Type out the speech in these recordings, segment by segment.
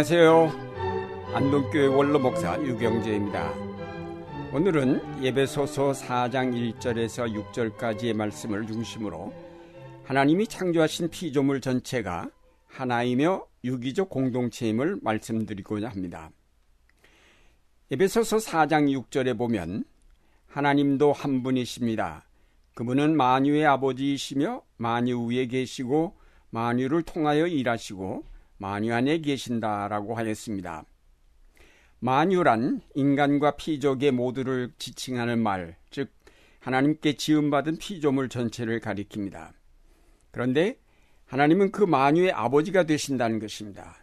안녕하세요. 안동교회 원로 목사 유경재입니다. 오늘은 예배소서 4장 1절에서 6절까지의 말씀을 중심으로 하나님이 창조하신 피조물 전체가 하나이며 유기적 공동체임을 말씀드리고자 합니다. 예배소서 4장 6절에 보면 하나님도 한 분이십니다. 그분은 만유의 아버지이시며 만유 위에 계시고 만유를 통하여 일하시고 만유 안에 계신다라고 하였습니다. 만유란 인간과 피족의 모두를 지칭하는 말, 즉 하나님께 지음받은 피조물 전체를 가리킵니다. 그런데 하나님은 그 만유의 아버지가 되신다는 것입니다.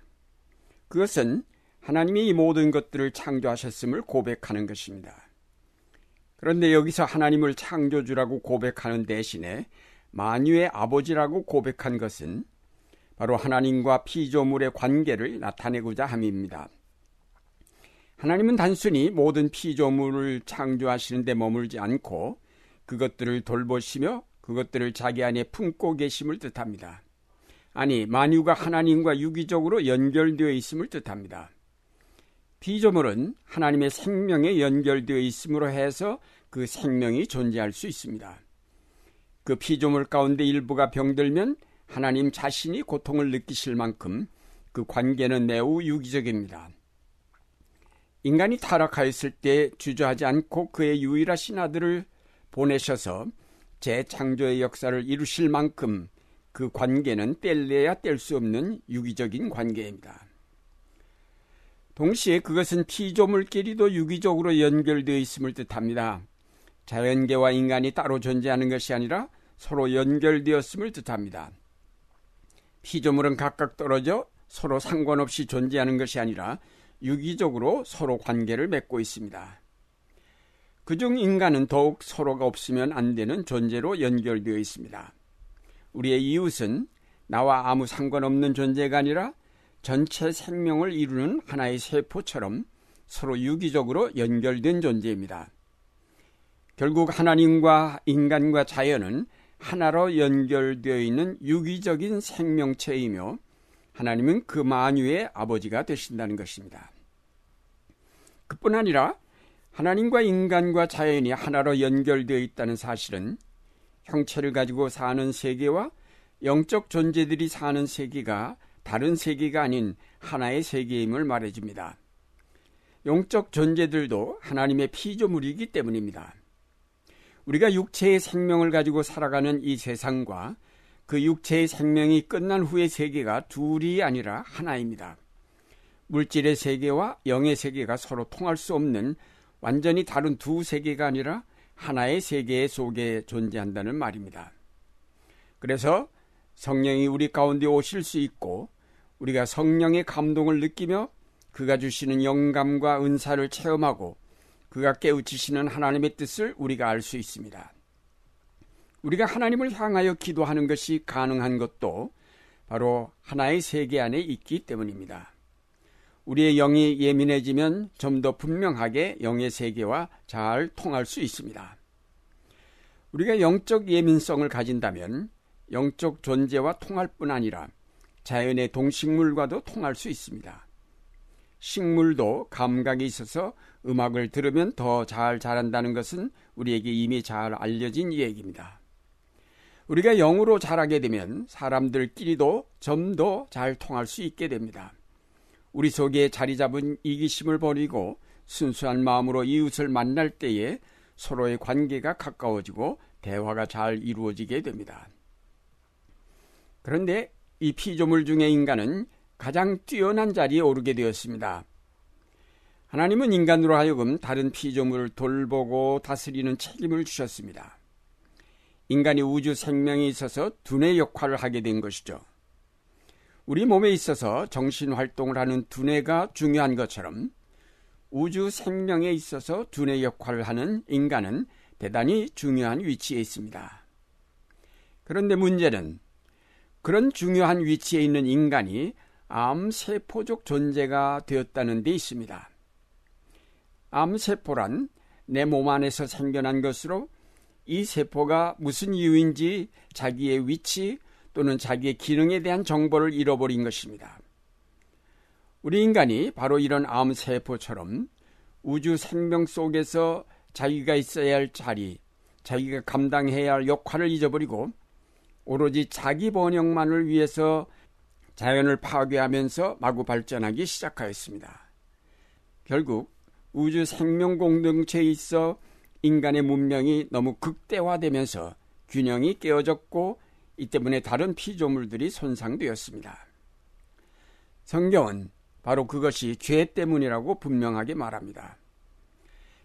그것은 하나님이 이 모든 것들을 창조하셨음을 고백하는 것입니다. 그런데 여기서 하나님을 창조주라고 고백하는 대신에 만유의 아버지라고 고백한 것은 바로 하나님과 피조물의 관계를 나타내고자 함입니다. 하나님은 단순히 모든 피조물을 창조하시는데 머물지 않고 그것들을 돌보시며 그것들을 자기 안에 품고 계심을 뜻합니다. 아니, 만유가 하나님과 유기적으로 연결되어 있음을 뜻합니다. 피조물은 하나님의 생명에 연결되어 있음으로 해서 그 생명이 존재할 수 있습니다. 그 피조물 가운데 일부가 병들면 하나님 자신이 고통을 느끼실 만큼 그 관계는 매우 유기적입니다. 인간이 타락하였을 때 주저하지 않고 그의 유일하신 아들을 보내셔서 재창조의 역사를 이루실 만큼 그 관계는 뗄래야 뗄 수 없는 유기적인 관계입니다. 동시에 그것은 피조물끼리도 유기적으로 연결되어 있음을 뜻합니다. 자연계와 인간이 따로 존재하는 것이 아니라 서로 연결되었음을 뜻합니다. 피조물은 각각 떨어져 서로 상관없이 존재하는 것이 아니라 유기적으로 서로 관계를 맺고 있습니다. 그중 인간은 더욱 서로가 없으면 안 되는 존재로 연결되어 있습니다. 우리의 이웃은 나와 아무 상관없는 존재가 아니라 전체 생명을 이루는 하나의 세포처럼 서로 유기적으로 연결된 존재입니다. 결국 하나님과 인간과 자연은 하나로 연결되어 있는 유기적인 생명체이며 하나님은 그 만유의 아버지가 되신다는 것입니다. 그뿐 아니라 하나님과 인간과 자연이 하나로 연결되어 있다는 사실은 형체를 가지고 사는 세계와 영적 존재들이 사는 세계가 다른 세계가 아닌 하나의 세계임을 말해줍니다. 영적 존재들도 하나님의 피조물이기 때문입니다. 우리가 육체의 생명을 가지고 살아가는 이 세상과 그 육체의 생명이 끝난 후의 세계가 둘이 아니라 하나입니다. 물질의 세계와 영의 세계가 서로 통할 수 없는 완전히 다른 두 세계가 아니라 하나의 세계 속에 존재한다는 말입니다. 그래서 성령이 우리 가운데 오실 수 있고 우리가 성령의 감동을 느끼며 그가 주시는 영감과 은사를 체험하고 그가 깨우치시는 하나님의 뜻을 우리가 알 수 있습니다. 우리가 하나님을 향하여 기도하는 것이 가능한 것도 바로 하나의 세계 안에 있기 때문입니다. 우리의 영이 예민해지면 좀 더 분명하게 영의 세계와 잘 통할 수 있습니다. 우리가 영적 예민성을 가진다면 영적 존재와 통할 뿐 아니라 자연의 동식물과도 통할 수 있습니다. 식물도 감각이 있어서 음악을 들으면 더 잘 자란다는 것은 우리에게 이미 잘 알려진 얘기입니다. 우리가 영으로 자라게 되면 사람들끼리도 좀 더 잘 통할 수 있게 됩니다. 우리 속에 자리 잡은 이기심을 버리고 순수한 마음으로 이웃을 만날 때에 서로의 관계가 가까워지고 대화가 잘 이루어지게 됩니다. 그런데 이 피조물 중의 인간은 가장 뛰어난 자리에 오르게 되었습니다. 하나님은 인간으로 하여금 다른 피조물을 돌보고 다스리는 책임을 주셨습니다. 인간이 우주 생명에 있어서 두뇌 역할을 하게 된 것이죠. 우리 몸에 있어서 정신 활동을 하는 두뇌가 중요한 것처럼 우주 생명에 있어서 두뇌 역할을 하는 인간은 대단히 중요한 위치에 있습니다. 그런데 문제는 그런 중요한 위치에 있는 인간이 암세포적 존재가 되었다는 데 있습니다. 암세포란 내 몸 안에서 생겨난 것으로 이 세포가 무슨 이유인지 자기의 위치 또는 자기의 기능에 대한 정보를 잃어버린 것입니다. 우리 인간이 바로 이런 암세포처럼 우주 생명 속에서 자기가 있어야 할 자리, 자기가 감당해야 할 역할을 잊어버리고 오로지 자기 번영만을 위해서 자연을 파괴하면서 마구 발전하기 시작하였습니다. 결국 우주 생명 공동체에 있어 인간의 문명이 너무 극대화되면서 균형이 깨어졌고 이 때문에 다른 피조물들이 손상되었습니다. 성경은 바로 그것이 죄 때문이라고 분명하게 말합니다.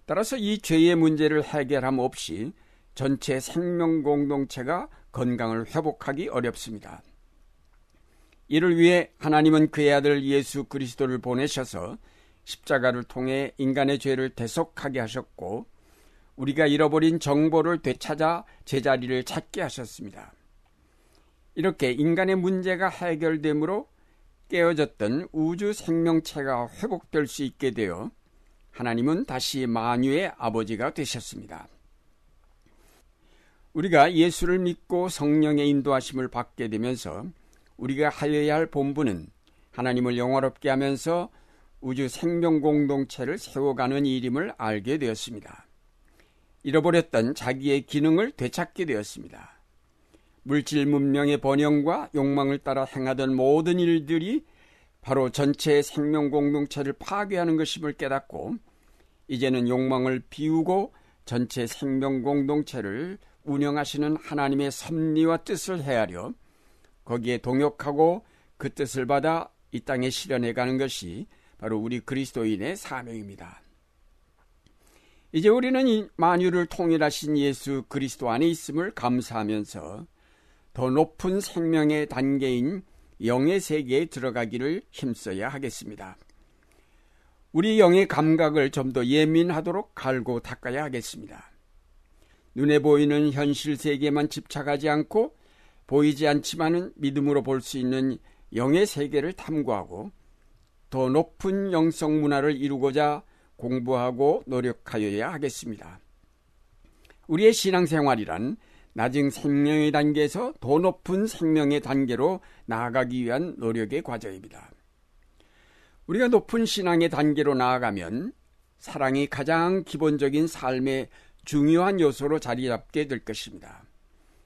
따라서 이 죄의 문제를 해결함 없이 전체 생명 공동체가 건강을 회복하기 어렵습니다. 이를 위해 하나님은 그의 아들 예수 그리스도를 보내셔서 십자가를 통해 인간의 죄를 대속하게 하셨고 우리가 잃어버린 정보를 되찾아 제자리를 찾게 하셨습니다. 이렇게 인간의 문제가 해결되므로 깨어졌던 우주 생명체가 회복될 수 있게 되어 하나님은 다시 만유의 아버지가 되셨습니다. 우리가 예수를 믿고 성령의 인도하심을 받게 되면서 우리가 하여야 할 본분은 하나님을 영화롭게 하면서 우주 생명 공동체를 세워가는 일임을 알게 되었습니다. 잃어버렸던 자기의 기능을 되찾게 되었습니다. 물질 문명의 번영과 욕망을 따라 행하던 모든 일들이 바로 전체의 생명 공동체를 파괴하는 것임을 깨닫고 이제는 욕망을 비우고 전체 생명 공동체를 운영하시는 하나님의 섭리와 뜻을 헤아려 거기에 동역하고 그 뜻을 받아 이 땅에 실현해 가는 것이 바로 우리 그리스도인의 사명입니다. 이제 우리는 이 만유를 통일하신 예수 그리스도 안에 있음을 감사하면서 더 높은 생명의 단계인 영의 세계에 들어가기를 힘써야 하겠습니다. 우리 영의 감각을 좀 더 예민하도록 갈고 닦아야 하겠습니다. 눈에 보이는 현실 세계만 집착하지 않고 보이지 않지만은 믿음으로 볼 수 있는 영의 세계를 탐구하고 더 높은 영성 문화를 이루고자 공부하고 노력하여야 하겠습니다. 우리의 신앙생활이란 낮은 생명의 단계에서 더 높은 생명의 단계로 나아가기 위한 노력의 과정입니다. 우리가 높은 신앙의 단계로 나아가면 사랑이 가장 기본적인 삶의 중요한 요소로 자리 잡게 될 것입니다.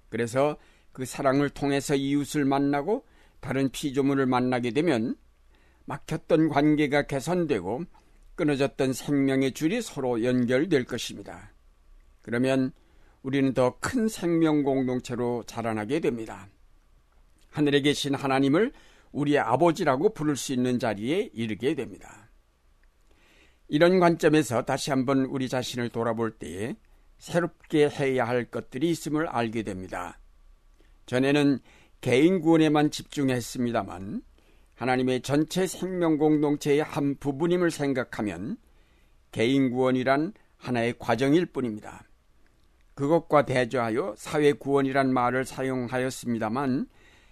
그래서 그 사랑을 통해서 이웃을 만나고 다른 피조물을 만나게 되면 막혔던 관계가 개선되고 끊어졌던 생명의 줄이 서로 연결될 것입니다. 그러면 우리는 더 큰 생명 공동체로 자라나게 됩니다. 하늘에 계신 하나님을 우리의 아버지라고 부를 수 있는 자리에 이르게 됩니다. 이런 관점에서 다시 한번 우리 자신을 돌아볼 때에 새롭게 해야 할 것들이 있음을 알게 됩니다. 전에는 개인 구원에만 집중했습니다만 하나님의 전체 생명 공동체의 한 부분임을 생각하면 개인 구원이란 하나의 과정일 뿐입니다. 그것과 대조하여 사회 구원이란 말을 사용하였습니다만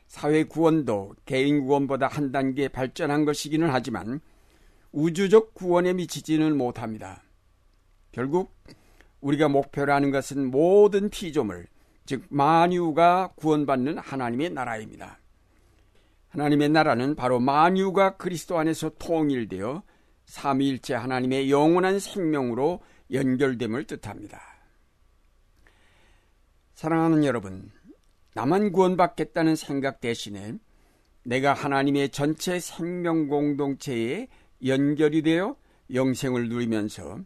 사회 구원도 개인 구원보다 한 단계 발전한 것이기는 하지만 우주적 구원에 미치지는 못합니다. 결국 우리가 목표로 하는 것은 모든 피조물, 즉 만유가 구원받는 하나님의 나라입니다. 하나님의 나라는 바로 만유가 그리스도 안에서 통일되어 삼위일체 하나님의 영원한 생명으로 연결됨을 뜻합니다. 사랑하는 여러분, 나만 구원받겠다는 생각 대신에 내가 하나님의 전체 생명 공동체에 연결이 되어 영생을 누리면서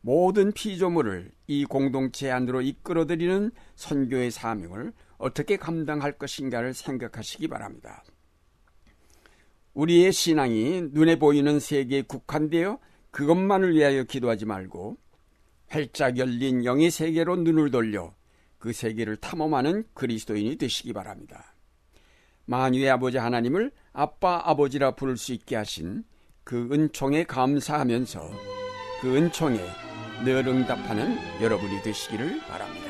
모든 피조물을 이 공동체 안으로 이끌어들이는 선교의 사명을 어떻게 감당할 것인가를 생각하시기 바랍니다. 우리의 신앙이 눈에 보이는 세계에 국한되어 그것만을 위하여 기도하지 말고 활짝 열린 영의 세계로 눈을 돌려 그 세계를 탐험하는 그리스도인이 되시기 바랍니다. 만유의 아버지 하나님을 아빠 아버지라 부를 수 있게 하신 그 은총에 감사하면서 그 은총에 늘 응답하는 여러분이 되시기를 바랍니다.